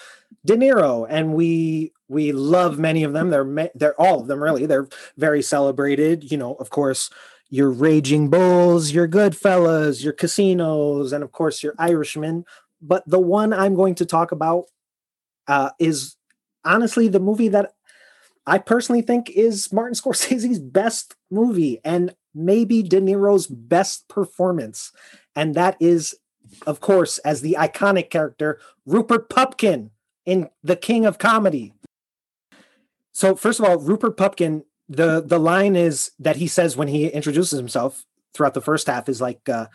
De Niro, and we we love many of them. They're they're all of them really. They're very celebrated. You know, of course, your Raging Bulls, your Goodfellas, your Casinos, and of course your Irishman. But the one I'm going to talk about uh, is honestly the movie that I personally think is Martin Scorsese's best movie and maybe De Niro's best performance. And that is, of course, as the iconic character, Rupert Pupkin in The King of Comedy. So, first of all, Rupert Pupkin, the, the line is that he says when he introduces himself throughout the first half is like, uh,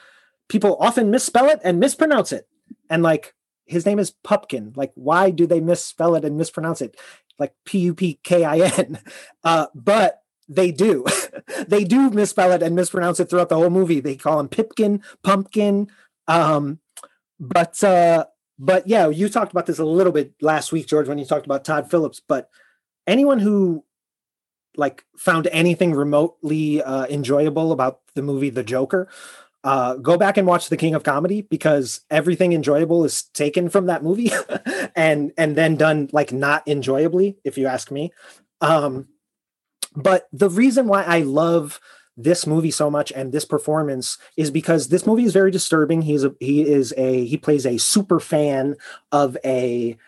people often misspell it and mispronounce it. And like, his name is Pupkin. Like, why do they misspell it and mispronounce it? Like P U P K I N. Uh, but they do. they do misspell it and mispronounce it throughout the whole movie. They call him Pipkin, Pumpkin. Um, but uh, but yeah, you talked about this a little bit last week, George, when you talked about Todd Phillips. But anyone who like found anything remotely uh, enjoyable about the movie The Joker, uh, go back and watch The King of Comedy because everything enjoyable is taken from that movie and and then done like not enjoyably, if you ask me. Um, but the reason why I love this movie so much and this performance is because this movie is very disturbing. He's a he is a he plays a super fan of a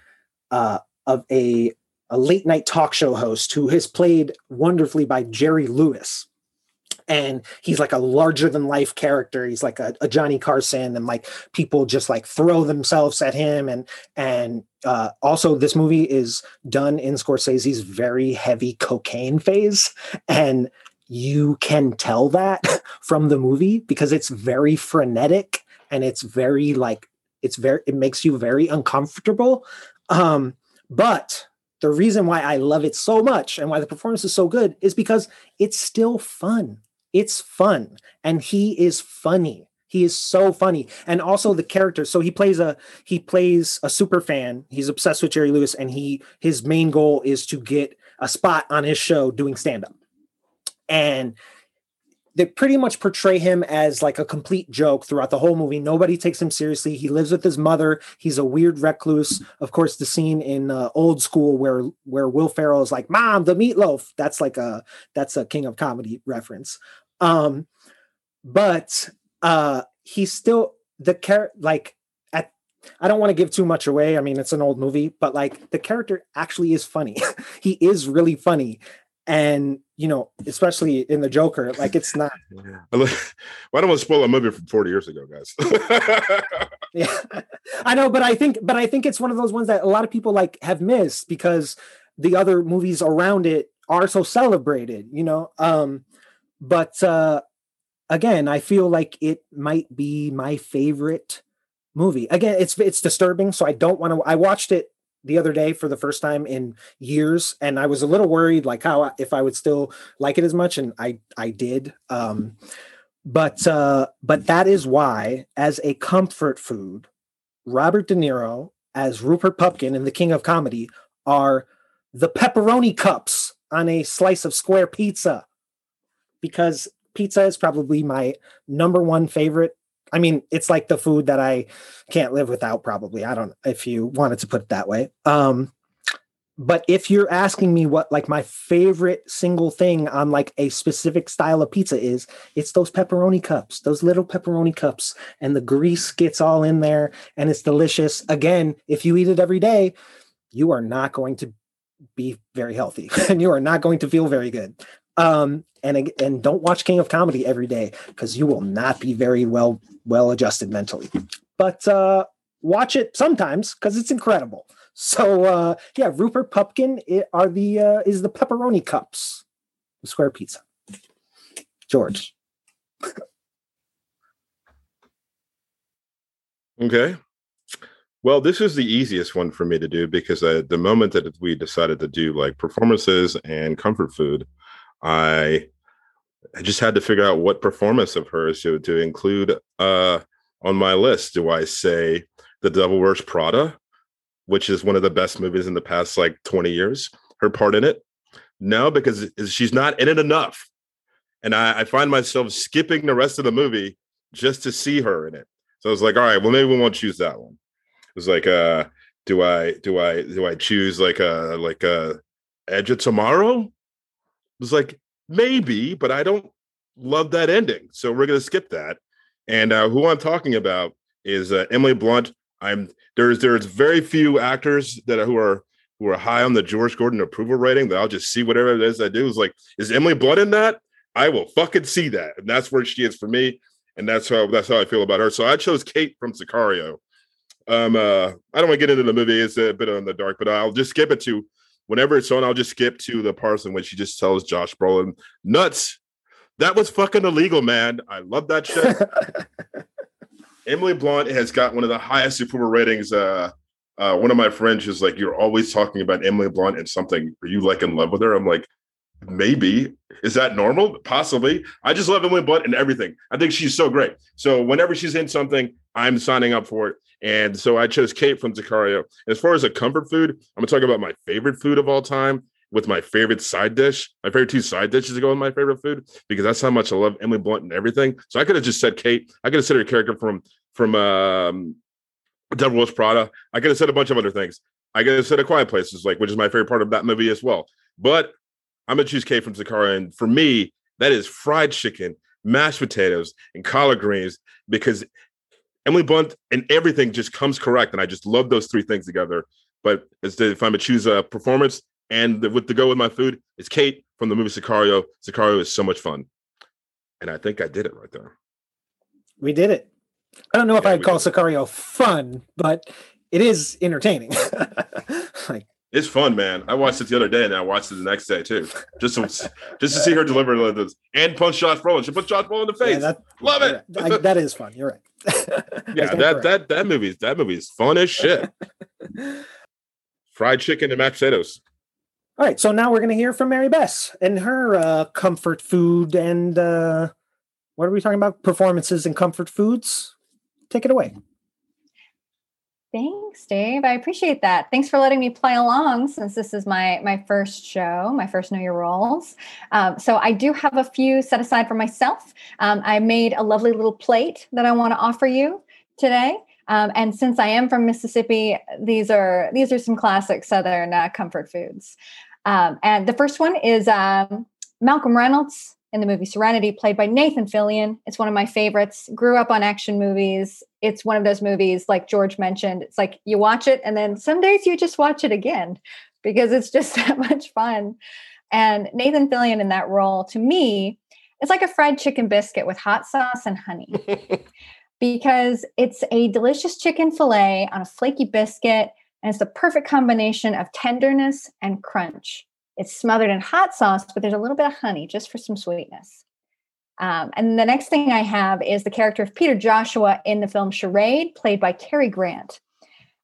uh, of a a late night talk show host who is played wonderfully by Jerry Lewis and he's like a larger than life character. He's like a, a, johnny carson and like people just like throw themselves at him. And and uh, also this movie is done in scorsese's very heavy cocaine phase. And you can tell that from the movie because it's very frenetic and it's very like it's very it makes you very uncomfortable. Um but the reason why I love it so much and why the performance is so good is because it's still fun it's fun and he is funny. He is so funny and also the character. So he plays a he plays a super fan. He's obsessed with jerry lewis and he his main goal is to get a spot on his show doing stand up and they pretty much portray him as like a complete joke throughout the whole movie. Nobody takes him seriously. He lives with his mother. He's a weird recluse. Of course, the scene in uh, Old School where where Will Ferrell is like, "Mom, the meatloaf." That's like a that's a King of Comedy reference. Um, but uh, he's still the character. Like at, I don't want to give too much away. I mean, it's an old movie, but like the character actually is funny. he is really funny, and you know, especially in the Joker, like it's not. Why don't we spoil a movie from forty years ago, guys? yeah, I know, but I think, but I think it's one of those ones that a lot of people like have missed because the other movies around it are so celebrated. You know, um, but uh, again, I feel like it might be my favorite movie. Again, it's it's disturbing, so I don't want to. I watched it the other day for the first time in years and i was a little worried like how if i would still like it as much and i i did um but uh but that is why as a comfort food robert de niro as rupert pupkin in the king of comedy are the pepperoni cups on a slice of square pizza. Because pizza is probably my number one favorite I mean, it's like the food that I can't live without, probably. I don't if you wanted to put it that way. Um, but if you're asking me what like my favorite single thing on like a specific style of pizza is, it's those pepperoni cups, those little pepperoni cups, and the grease gets all in there and it's delicious. Again, if you eat it every day, you are not going to be very healthy and you are not going to feel very good. Um, and and don't watch King of Comedy every day because you will not be very well well adjusted mentally. But uh, watch it sometimes because it's incredible. So uh, yeah, Rupert Pupkin are the uh, is the pepperoni cups, the square pizza. George. okay. Well, this is the easiest one for me to do because uh, the moment that we decided to do like performances and comfort food, I I just had to figure out what performance of hers to, to include uh, on my list. Do I say The Devil Wears Prada, which is one of the best movies in the past like 20 years? Her part in it? No, because she's not in it enough. And I, I find myself skipping the rest of the movie just to see her in it. So I was like, all right, well, maybe we won't choose that one. It was like, uh, do I do I do I choose like a like a Edge of Tomorrow? Was like maybe, but I don't love that ending, so we're gonna skip that. And uh, who I'm talking about is uh, Emily Blunt. I'm there's there's very few actors that are, who are who are high on the George Gordon approval rating that I'll just see whatever it is I do. Is like, is Emily Blunt in that? I will fucking see that, and that's where she is for me, and that's how that's how I feel about her. So I chose Kate from Sicario. Um, uh, I don't want to get into the movie; it's a bit on the dark, but I'll just skip it to whenever it's on. I'll just skip to the parts in which she just tells Josh Brolin, "Nuts, that was fucking illegal, man. I love that shit." Emily Blunt has got one of the highest approval ratings. Uh, uh, one of my friends is like, "You're always talking about Emily Blunt and something. Are you like in love with her?" I'm like, maybe is that normal possibly i just love emily blunt and everything i think she's so great so whenever she's in something i'm signing up for it and so i chose kate from Sicario. as far as a comfort food i'm gonna talk about my favorite food of all time with my favorite side dish. My favorite two side dishes to go with my favorite food because that's how much i love emily blunt and everything. So i could have just said kate. I could have said her character from from um devil prada. I could have said a bunch of other things. I could have said a quiet places like which is my favorite part of that movie as well. But I'm gonna choose Kate from Sicario, and for me, that is fried chicken, mashed potatoes, and collard greens because Emily Blunt and everything just comes correct, and I just love those three things together. But if I'm to choose a performance and the, with to go with my food, it's Kate from the movie Sicario. Sicario is so much fun, and I think I did it right there. We did it. I don't know if yeah, I'd call did. Sicario fun, but it is entertaining. like it's fun, man. I watched it the other day, and I watched it the next day too, just to just to see her deliver this and punch Josh Brolin. She put Josh Brolin in the face. Yeah, that, Love it. I, that is fun. You're right. yeah, that that that movie that movie is fun as shit. Fried chicken and mashed potatoes. All right, so now we're going to hear from Mary Bess and her uh, comfort food and uh, what are we talking about? Performances and comfort foods. Take it away. Thanks, Dave. I appreciate that. Thanks for letting me play along since this is my my first show, my first Know Your Roles. Um, so I do have a few set aside for myself. Um, I made a lovely little plate that I want to offer you today. Um, and since I am from Mississippi, these are these are some classic Southern uh, comfort foods. Um, and the first one is um, Malcolm Reynolds in the movie Serenity, played by Nathan Fillion. It's one of my favorites. Grew up on action movies. It's one of those movies, like George mentioned, it's like you watch it and then some days you just watch it again because it's just that much fun. And Nathan Fillion in that role, to me, it's like a fried chicken biscuit with hot sauce and honey. because it's a delicious chicken fillet on a flaky biscuit, and it's the perfect combination of tenderness and crunch. It's smothered in hot sauce, but there's a little bit of honey just for some sweetness. Um, and the next thing I have is the character of Peter Joshua in the film Charade, played by Cary Grant.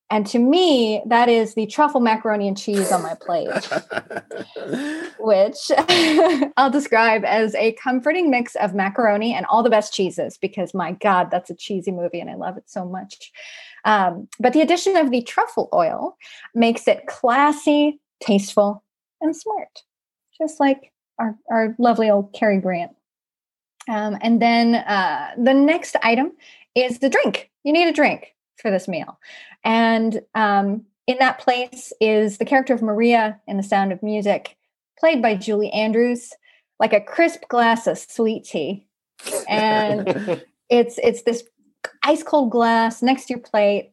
And to me, that is the truffle macaroni and cheese on my plate, which I'll describe as a comforting mix of macaroni and all the best cheeses, because my God, that's a cheesy movie and I love it so much. Um, but the addition of the truffle oil makes it classy, tasteful, and smart, just like our, our lovely old Cary Grant. Um, and then uh, the next item is the drink. You need a drink for this meal. And um, in that place is the character of Maria in The Sound of Music, played by Julie Andrews, like a crisp glass of sweet tea. And it's it's this ice cold glass next to your plate,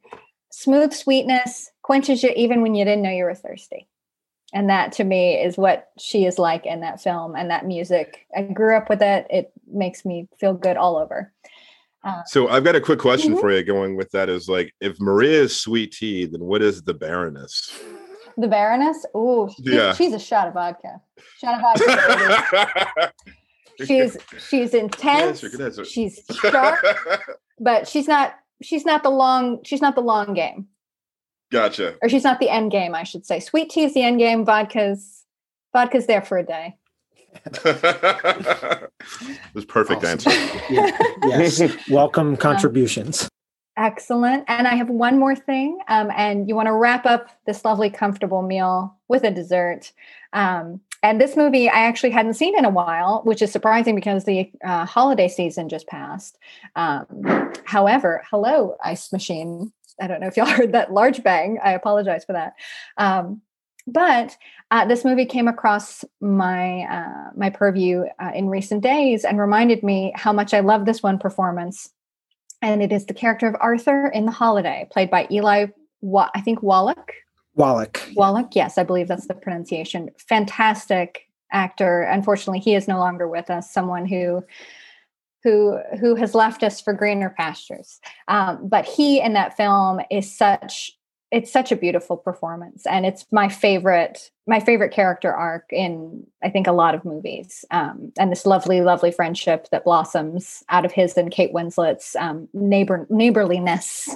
smooth sweetness, quenches you even when you didn't know you were thirsty and that to me is what she is like in that film and that music. I grew up with it. It makes me feel good all over. Uh, so i've got a quick question mm-hmm. for you going with that is like if maria is sweet tea then what is the baroness? The baroness? Oh yeah. she's a shot of vodka. Shot of vodka she's she's intense. Good answer, good answer. she's sharp but she's not she's not the long she's not the long game Gotcha. Or she's not the end game, I should say. Sweet tea is the end game. Vodka's vodka's there for a day. it was perfect awesome. answer. Yes. Welcome contributions. excellent. And I have one more thing. Um, and you want to wrap up this lovely, comfortable meal with a dessert. Um, and this movie I actually hadn't seen in a while, which is surprising because the uh, holiday season just passed. Um, however, hello, Ice Machine. I don't know if y'all heard that large bang. I apologize for that. Um, but uh, this movie came across my uh, my purview uh, in recent days and reminded me how much I love this one performance. And it is the character of Arthur in The Holiday, played by Eli, Wa- I think Wallach. Wallach. Wallach, yes, I believe that's the pronunciation. Fantastic actor. Unfortunately, he is no longer with us. Someone who who who has left us for greener pastures. Um, but he in that film is such it's such a beautiful performance and it's my favorite my favorite character arc in i think a lot of movies. Um, and this lovely lovely friendship that blossoms out of his and kate winslet's um, neighbor neighborliness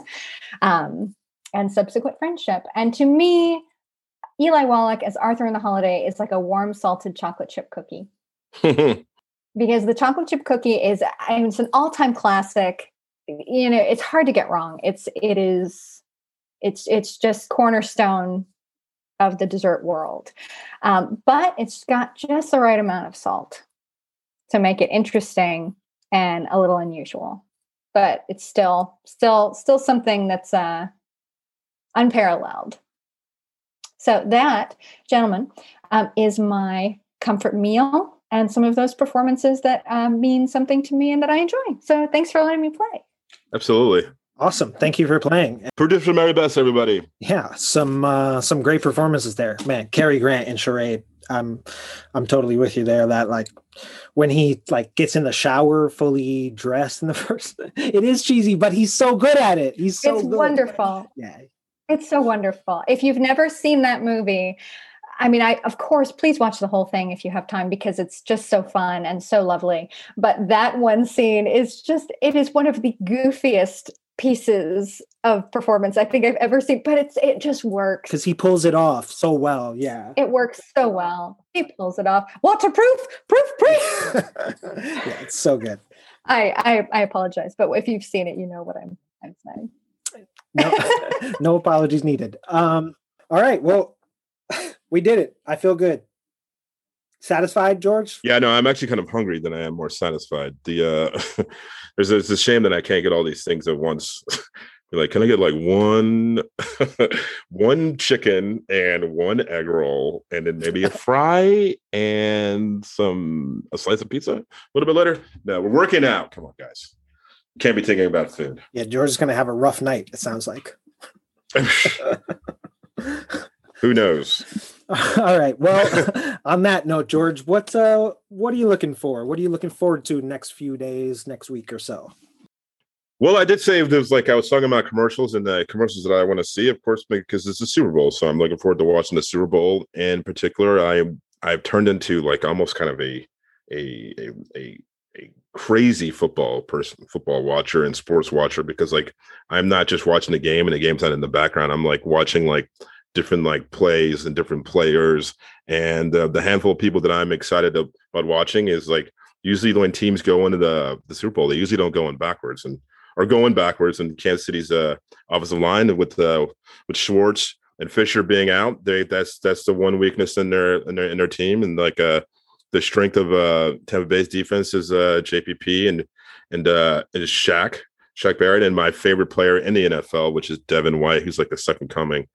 um, and subsequent friendship. And to me eli wallach as arthur in the holiday is like a warm salted chocolate chip cookie because the chocolate chip cookie is I mean, it's an all-time classic you know it's hard to get wrong it's it is it's it's just cornerstone of the dessert world, um, but it's got just the right amount of salt to make it interesting and a little unusual. But it's still still still something that's uh, unparalleled. So that, gentlemen, um, is my comfort meal and some of those performances that um, mean something to me and that I enjoy. So thanks for letting me play. Absolutely. Awesome. Thank you for playing. Producer Mary Bess, everybody. Yeah, some uh some great performances there. Man, Cary Grant and Charade. I'm I'm totally with you there. That like when he like gets in the shower fully dressed in the first it is cheesy, but he's so good at it. He's so It's good. wonderful. Yeah. It's so wonderful. If you've never seen that movie, I mean, I of course, please watch the whole thing if you have time because it's just so fun and so lovely. But that one scene is just it is one of the goofiest pieces of performance I think I've ever seen, but it's it just works. Because he pulls it off so well. Yeah. It works so well. He pulls it off. Waterproof, proof, proof. yeah, it's so good. I, I I apologize, but if you've seen it, you know what I'm I'm saying. No, no apologies needed. Um, all right. Well, we did it. I feel good. Satisfied, George? Yeah, no, I'm actually kind of hungry than I am more satisfied. The uh there's it's a shame that I can't get all these things at once. You're like, can I get like one one chicken and one egg roll and then maybe a fry and some a slice of pizza a little bit later? No, we're working out. Come on, guys. Can't be thinking about food. Yeah, George is gonna have a rough night, it sounds like. Who knows? All right. Well, on that note, George, what uh what are you looking for? What are you looking forward to next few days, next week or so? Well, I did say there's like I was talking about commercials and the commercials that I want to see, of course, because it's the Super Bowl. So I'm looking forward to watching the Super Bowl. In particular, I I've turned into like almost kind of a a a, a, a crazy football person, football watcher and sports watcher because like I'm not just watching the game and the game's not in the background. I'm like watching like different like plays and different players and uh, the handful of people that i'm excited about watching is like usually when teams go into the the super bowl they usually don't go in backwards and are going backwards and kansas city's uh offensive line with uh with schwartz and fisher being out they that's that's the one weakness in their in their in their team and like uh the strength of uh tampa bay's defense is uh jpp and and uh is Shaq, Shaq Barrett, and my favorite player in the NFL, which is Devin White, who's like the second coming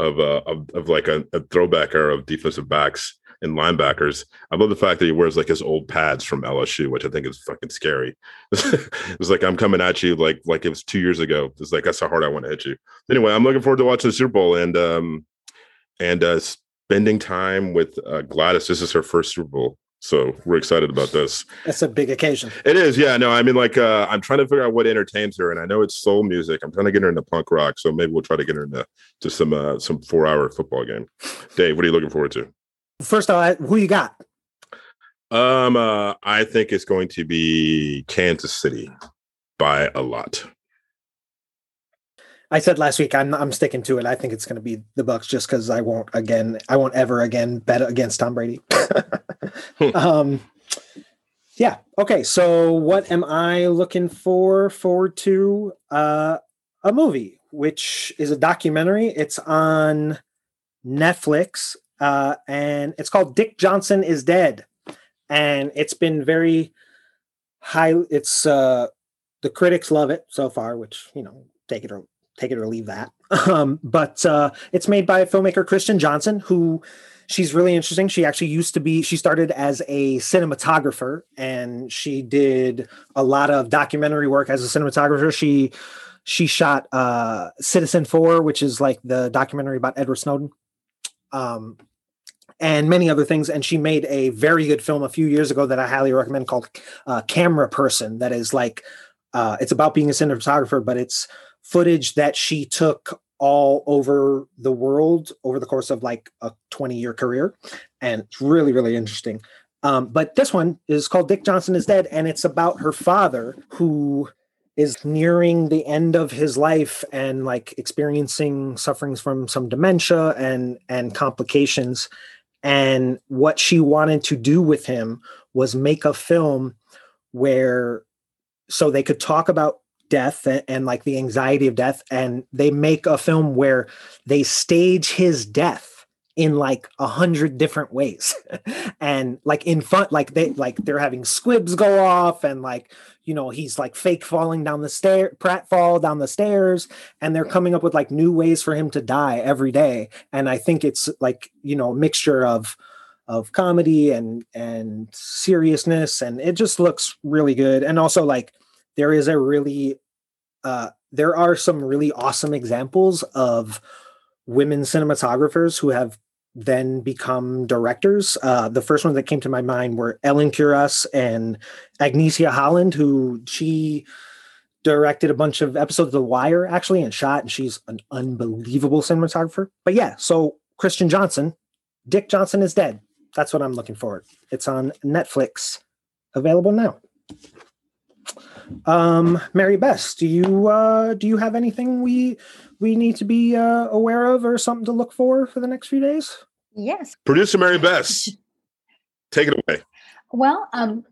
of uh of, of like a, a throwback era of defensive backs and linebackers. I love the fact that he wears like his old pads from LSU, which I think is fucking scary. it's like I'm coming at you like like it was two years ago. It's like that's how hard I want to hit you. Anyway, I'm looking forward to watching the Super Bowl and um and uh spending time with uh, Gladys. This is her first Super Bowl. So we're excited about this. That's a big occasion. It is, yeah. No, I mean, like, uh, I'm trying to figure out what entertains her, and I know it's soul music. I'm trying to get her into punk rock, so maybe we'll try to get her into to some uh, some four hour football game. Dave, what are you looking forward to? First of all, who you got? Um, uh, I think it's going to be Kansas City by a lot. I said last week I'm I'm sticking to it. I think it's going to be the Bucks just because I won't again I won't ever again bet against Tom Brady. um, yeah. Okay. So what am I looking for forward to? Uh, a movie, which is a documentary. It's on Netflix. uh, and it's called Dick Johnson is Dead, and it's been very high. It's uh, the critics love it so far, which you know, take it or take it or leave that. Um, but uh, it's made by filmmaker Kirsten Johnson, who she's really interesting. She actually used to be, she started as a cinematographer and she did a lot of documentary work as a cinematographer. She she shot uh, Four, which is like the documentary about Edward Snowden. Um, and many other things. And she made a very good film a few years ago that I highly recommend called uh, Camera Person. That is like, uh, it's about being a cinematographer, but it's footage that she took all over the world over the course of like a 20 year career. And it's really, really interesting. Um, but this one is called Dick Johnson is Dead, and it's about her father who is nearing the end of his life and like experiencing sufferings from some dementia and and complications and what she wanted to do with him was make a film where so they could talk about death and, and, like the anxiety of death and they make a film where they stage his death in like a hundred different ways. And like in fun like they like they're having squibs go off and like you know he's like fake falling down the stair prat fall down the stairs and they're coming up with like new ways for him to die every day. And i think it's like you know a mixture of of comedy and and seriousness and it just looks really good. And also like there is a really uh, there are some really awesome examples of women cinematographers who have then become directors. Uh, the first ones that came to my mind were Ellen Kuras and Agnieszka Holland, who she directed a bunch of episodes of The Wire actually and shot, and she's an unbelievable cinematographer. But yeah, so Kirsten Johnson, Dick Johnson is dead. That's what I'm looking for. It's on Netflix, available now. Um, Mary Bess, do you uh, do you have anything we we need to be uh, aware of or something to look for for the next few days? Yes. Producer Mary Bess, take it away. Well, um,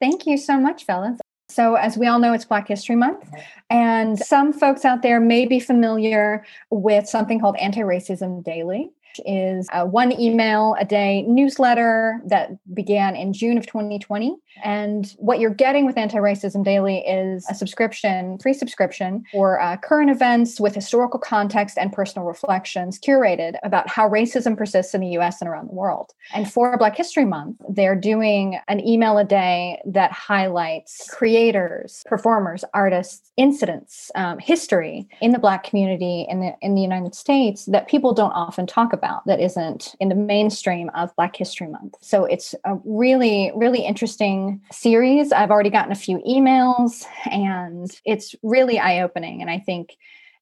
thank you so much, fellas. So, as we all know, it's Black History Month, and some folks out there may be familiar with something called Anti Racism Daily is a one email a day newsletter that began in June of 2020. And what you're getting with Anti Racism Daily is a subscription, free subscription for uh, current events with historical context and personal reflections curated about how racism persists in the US and around the world. And for Black History Month, they're doing an email a day that highlights creators, performers, artists, incidents, um, history in the Black community in the, in the United States that people don't often talk about about that isn't in the mainstream of Black History Month. So it's a really, really interesting series. I've already gotten a few emails and it's really eye opening. And I think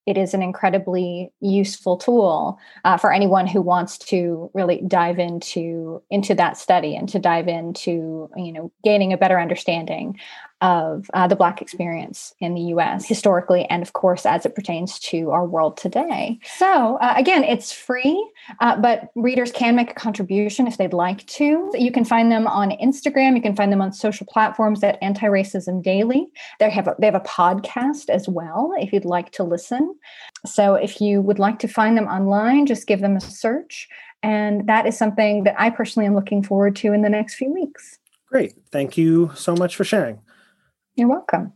it is an incredibly useful tool uh, for anyone who wants to really dive into into that study and to dive into you know gaining a better understanding of uh, the Black experience in the US historically, and of course, as it pertains to our world today. So, uh, again, it's free, uh, but readers can make a contribution if they'd like to. You can find them on Instagram, you can find them on social platforms at Anti Racism Daily. They have, a, they have a podcast as well if you'd like to listen. So, if you would like to find them online, just give them a search. And that is something that I personally am looking forward to in the next few weeks. Great. Thank you so much for sharing. You're welcome.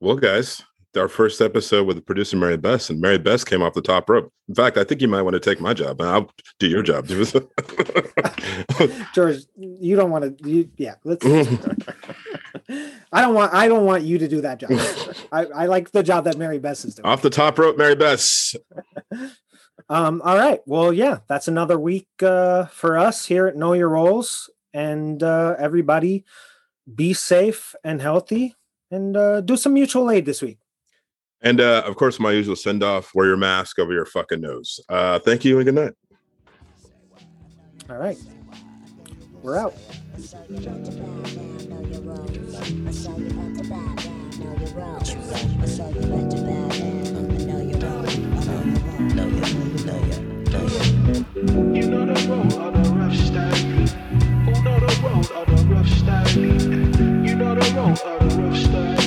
Well, guys, our first episode with the producer Mary Bess, and Mary Bess came off the top rope. In fact, I think you might want to take my job, and I'll do your job. George, you don't want to. You, yeah, let's. I don't want. I don't want you to do that job. I, I like the job that Mary Bess is doing. Off the top rope, Mary Bess. um. All right. Well, yeah, that's another week uh, for us here at Know Your Roles, and uh, everybody be safe and healthy and uh, do some mutual aid this week. And uh, of course, my usual send off wear your mask over your fucking nose. Uh, thank you and good night. All right. We're out. You know the road the rough. You know the road the rough out of the roof,